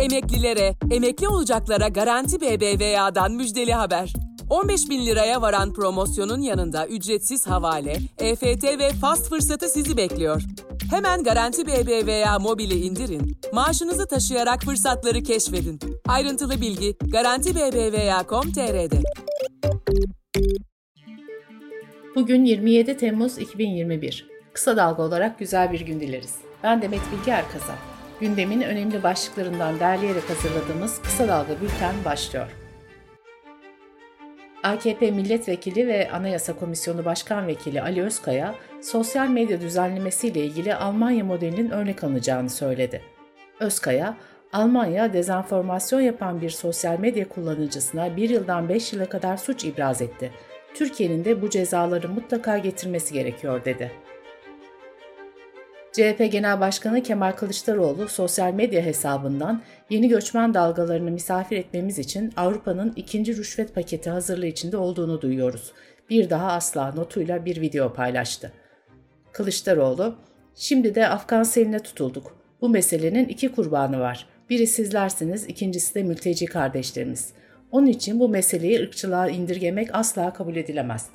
Emeklilere, emekli olacaklara Garanti BBVA'dan müjdeli haber. 15 bin liraya varan promosyonun yanında ücretsiz havale, EFT ve fast fırsatı sizi bekliyor. Hemen Garanti BBVA mobili indirin, maaşınızı taşıyarak fırsatları keşfedin. Ayrıntılı bilgi Garanti BBVA.com.tr'de. Bugün 27 Temmuz 2021. Kısa dalga olarak güzel bir gün dileriz. Ben Demet Bilge Erkazan. Gündemin önemli başlıklarından derleyerek hazırladığımız Kısa Dalga Bülten başlıyor. AKP Milletvekili ve Anayasa Komisyonu Başkan Vekili Ali Özkaya, sosyal medya düzenlemesiyle ilgili Almanya modelinin örnek alınacağını söyledi. Özkaya, Almanya dezenformasyon yapan bir sosyal medya kullanıcısına bir yıldan 5 yıla kadar suç ibraz etti. Türkiye'nin de bu cezaları mutlaka getirmesi gerekiyor dedi. CHP Genel Başkanı Kemal Kılıçdaroğlu sosyal medya hesabından yeni göçmen dalgalarını misafir etmemiz için Avrupa'nın ikinci rüşvet paketi hazırlığı içinde olduğunu duyuyoruz. Bir daha asla notuyla bir video paylaştı. Kılıçdaroğlu, şimdi de Afgan seline tutulduk. Bu meselenin iki kurbanı var. Biri sizlersiniz, ikincisi de mülteci kardeşlerimiz. Onun için bu meseleyi ırkçılığa indirgemek asla kabul edilemez.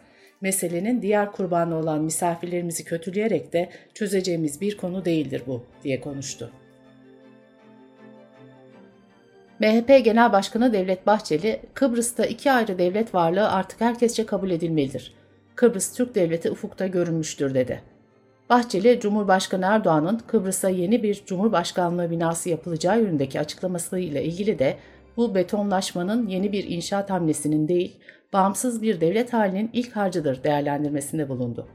Meselenin diğer kurbanı olan misafirlerimizi kötüleyerek de çözeceğimiz bir konu değildir bu, diye konuştu. MHP Genel Başkanı Devlet Bahçeli, Kıbrıs'ta iki ayrı devlet varlığı artık herkesçe kabul edilmelidir. Kıbrıs Türk Devleti ufukta görünmüştür dedi. Bahçeli, Cumhurbaşkanı Erdoğan'ın Kıbrıs'a yeni bir Cumhurbaşkanlığı binası yapılacağı yönündeki açıklamasıyla ilgili de bu betonlaşmanın yeni bir inşaat hamlesinin değil, bağımsız bir devlet halinin ilk harcıdır değerlendirmesinde bulundu.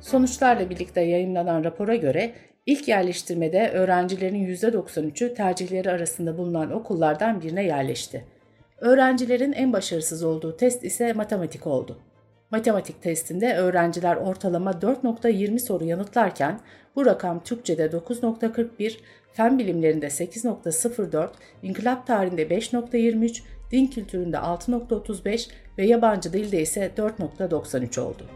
Sonuçlarla birlikte yayınlanan rapora göre ilk yerleştirmede öğrencilerin %93'ü tercihleri arasında bulunan okullardan birine yerleşti. Öğrencilerin en başarısız olduğu test ise matematik oldu. Matematik testinde öğrenciler ortalama 4.20 soru yanıtlarken bu rakam Türkçe'de 9.41, fen bilimlerinde 8.04, inkılap tarihinde 5.23, din kültüründe 6.35 ve yabancı dilde ise 4.93 oldu.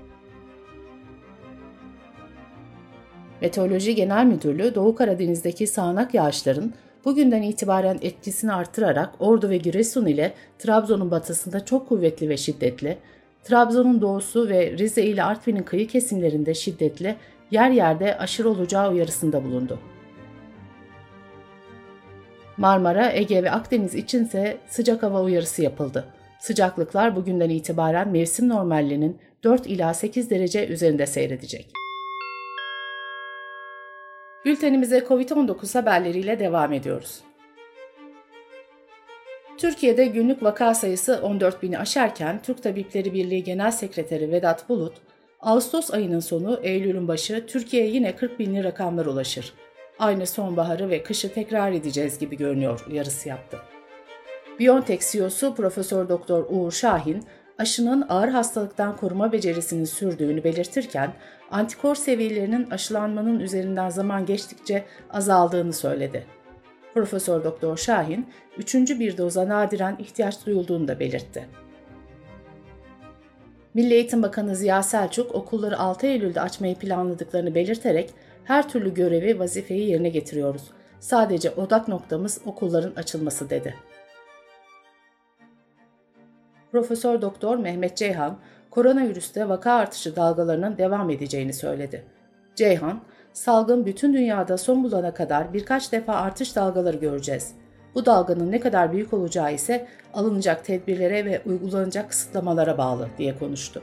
Meteoroloji Genel Müdürlüğü Doğu Karadeniz'deki sağanak yağışların bugünden itibaren etkisini artırarak Ordu ve Giresun ile Trabzon'un batısında çok kuvvetli ve şiddetli, Trabzon'un doğusu ve Rize ile Artvin'in kıyı kesimlerinde şiddetli, yer yerde aşırı olacağı uyarısında bulundu. Marmara, Ege ve Akdeniz içinse sıcak hava uyarısı yapıldı. Sıcaklıklar bugünden itibaren mevsim normallerinin 4 ila 8 derece üzerinde seyredecek. Bültenimize COVID-19 haberleriyle devam ediyoruz. Türkiye'de günlük vaka sayısı 14 bini aşarken Türk Tabipleri Birliği Genel Sekreteri Vedat Bulut, Ağustos ayının sonu Eylül'ün başı Türkiye'ye yine 40 binli rakamlar ulaşır. Aynı sonbaharı ve kışı tekrar edeceğiz gibi görünüyor uyarısı yaptı. BioNTech CEO'su Profesör Doktor Uğur Şahin, aşının ağır hastalıktan koruma becerisinin sürdüğünü belirtirken, antikor seviyelerinin aşılanmanın üzerinden zaman geçtikçe azaldığını söyledi. Profesör Doktor Şahin, üçüncü bir doza nadiren ihtiyaç duyulduğunu da belirtti. Milli Eğitim Bakanı Ziya Selçuk okulları 6 Eylül'de açmayı planladıklarını belirterek her türlü görevi, vazifeyi yerine getiriyoruz. Sadece odak noktamız okulların açılması dedi. Profesör Doktor Mehmet Ceyhan, koronavirüste vaka artışı dalgalarının devam edeceğini söyledi. Ceyhan, salgın bütün dünyada son bulana kadar birkaç defa artış dalgaları göreceğiz. Bu dalganın ne kadar büyük olacağı ise alınacak tedbirlere ve uygulanacak kısıtlamalara bağlı diye konuştu.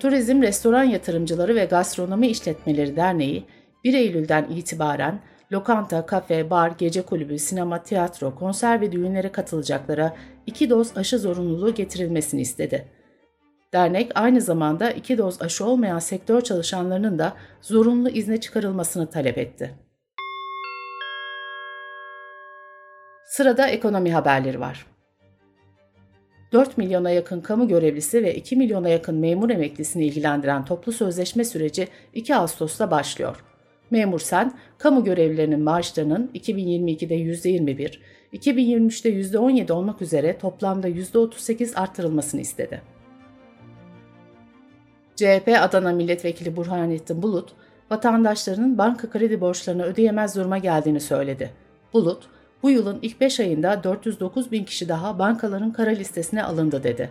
Turizm, Restoran Yatırımcıları ve Gastronomi İşletmeleri Derneği 1 Eylül'den itibaren lokanta, kafe, bar, gece kulübü, sinema, tiyatro, konser ve düğünlere katılacaklara iki doz aşı zorunluluğu getirilmesini istedi. Dernek aynı zamanda iki doz aşı olmayan sektör çalışanlarının da zorunlu izne çıkarılmasını talep etti. Sırada ekonomi haberleri var. 4 milyona yakın kamu görevlisi ve 2 milyona yakın memur emeklisini ilgilendiren toplu sözleşme süreci 2 Ağustos'ta başlıyor. Memur Sen, kamu görevlilerinin maaşlarının 2022'de %21, 2023'te %17 olmak üzere toplamda %38 artırılmasını istedi. CHP Adana Milletvekili Burhanettin Bulut, vatandaşlarının banka kredi borçlarını ödeyemez duruma geldiğini söyledi. Bulut, bu yılın ilk 5 ayında 409 bin kişi daha bankaların kara listesine alındı dedi.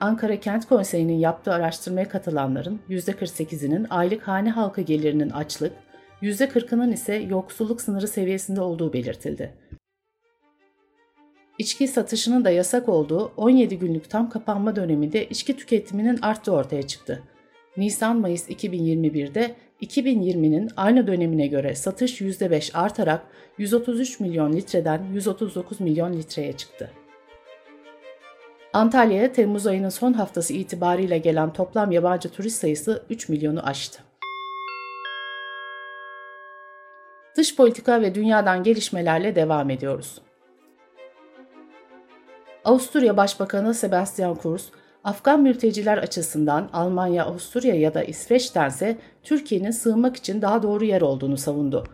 Ankara Kent Konseyi'nin yaptığı araştırmaya katılanların %48'inin aylık hane halkı gelirinin açlık, %40'ının ise yoksulluk sınırı seviyesinde olduğu belirtildi. İçki satışının da yasak olduğu 17 günlük tam kapanma döneminde içki tüketiminin arttığı ortaya çıktı. Nisan-Mayıs 2021'de 2020'nin aynı dönemine göre satış %5 artarak 133 milyon litreden 139 milyon litreye çıktı. Antalya'ya Temmuz ayının son haftası itibariyle gelen toplam yabancı turist sayısı 3 milyonu aştı. Dış politika ve dünyadan gelişmelerle devam ediyoruz. Avusturya Başbakanı Sebastian Kurz, Afgan mülteciler açısından Almanya, Avusturya ya da İsveç'tense Türkiye'nin sığınmak için daha doğru yer olduğunu savundu.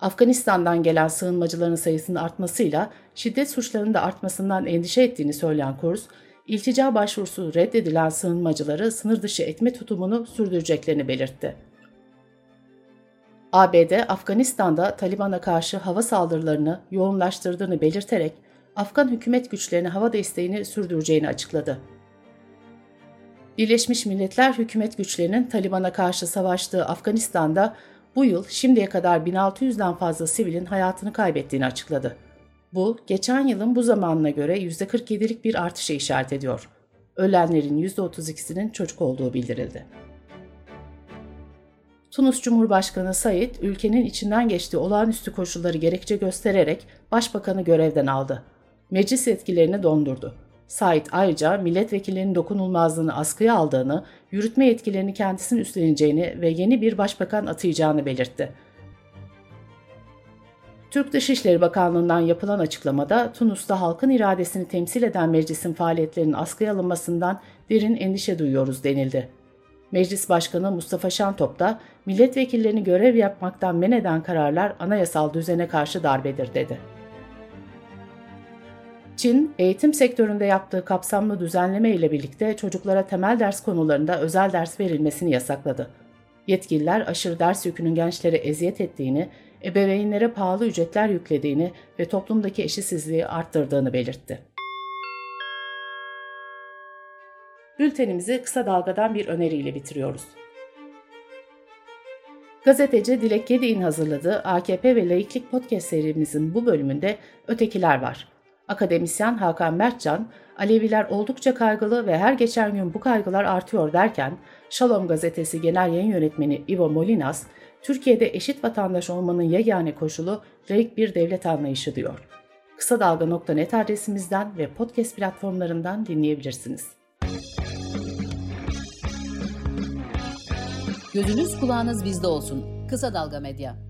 Afganistan'dan gelen sığınmacıların sayısının artmasıyla şiddet suçlarının da artmasından endişe ettiğini söyleyen Kurz, iltica başvurusu reddedilen sığınmacıları sınır dışı etme tutumunu sürdüreceklerini belirtti. ABD, Afganistan'da Taliban'a karşı hava saldırılarını yoğunlaştırdığını belirterek Afgan hükümet güçlerine hava desteğini sürdüreceğini açıkladı. Birleşmiş Milletler hükümet güçlerinin Taliban'a karşı savaştığı Afganistan'da bu yıl şimdiye kadar 1600'den fazla sivilin hayatını kaybettiğini açıkladı. Bu, geçen yılın bu zamanına göre %47'lik bir artışa işaret ediyor. Ölenlerin %32'sinin çocuk olduğu bildirildi. Tunus Cumhurbaşkanı Said, ülkenin içinden geçtiği olağanüstü koşulları gerekçe göstererek başbakanı görevden aldı. Meclis yetkilerini dondurdu. Said ayrıca milletvekillerinin dokunulmazlığını askıya aldığını, yürütme yetkilerini kendisinin üstleneceğini ve yeni bir başbakan atayacağını belirtti. Türk Dışişleri Bakanlığı'ndan yapılan açıklamada Tunus'ta halkın iradesini temsil eden meclisin faaliyetlerinin askıya alınmasından derin endişe duyuyoruz denildi. Meclis Başkanı Mustafa Şentop da milletvekillerini görev yapmaktan men eden kararlar anayasal düzene karşı darbedir dedi. Çin, eğitim sektöründe yaptığı kapsamlı düzenleme ile birlikte çocuklara temel ders konularında özel ders verilmesini yasakladı. Yetkililer aşırı ders yükünün gençlere eziyet ettiğini, ebeveynlere pahalı ücretler yüklediğini ve toplumdaki eşitsizliği arttırdığını belirtti. Bültenimizi kısa dalgadan bir öneriyle bitiriyoruz. Gazeteci Dilek Gedi'nin hazırladığı AKP ve Laiklik Podcast serimizin bu bölümünde ötekiler var. Akademisyen Hakan Mertcan, Aleviler oldukça kaygılı ve her geçen gün bu kaygılar artıyor derken, Shalom gazetesi genel yayın yönetmeni Ivo Molinas, Türkiye'de eşit vatandaş olmanın yegane koşulu laik bir devlet anlayışı diyor. Kısa Dalga.net adresimizden ve podcast platformlarından dinleyebilirsiniz. Gözünüz kulağınız bizde olsun. Kısa Dalga Medya.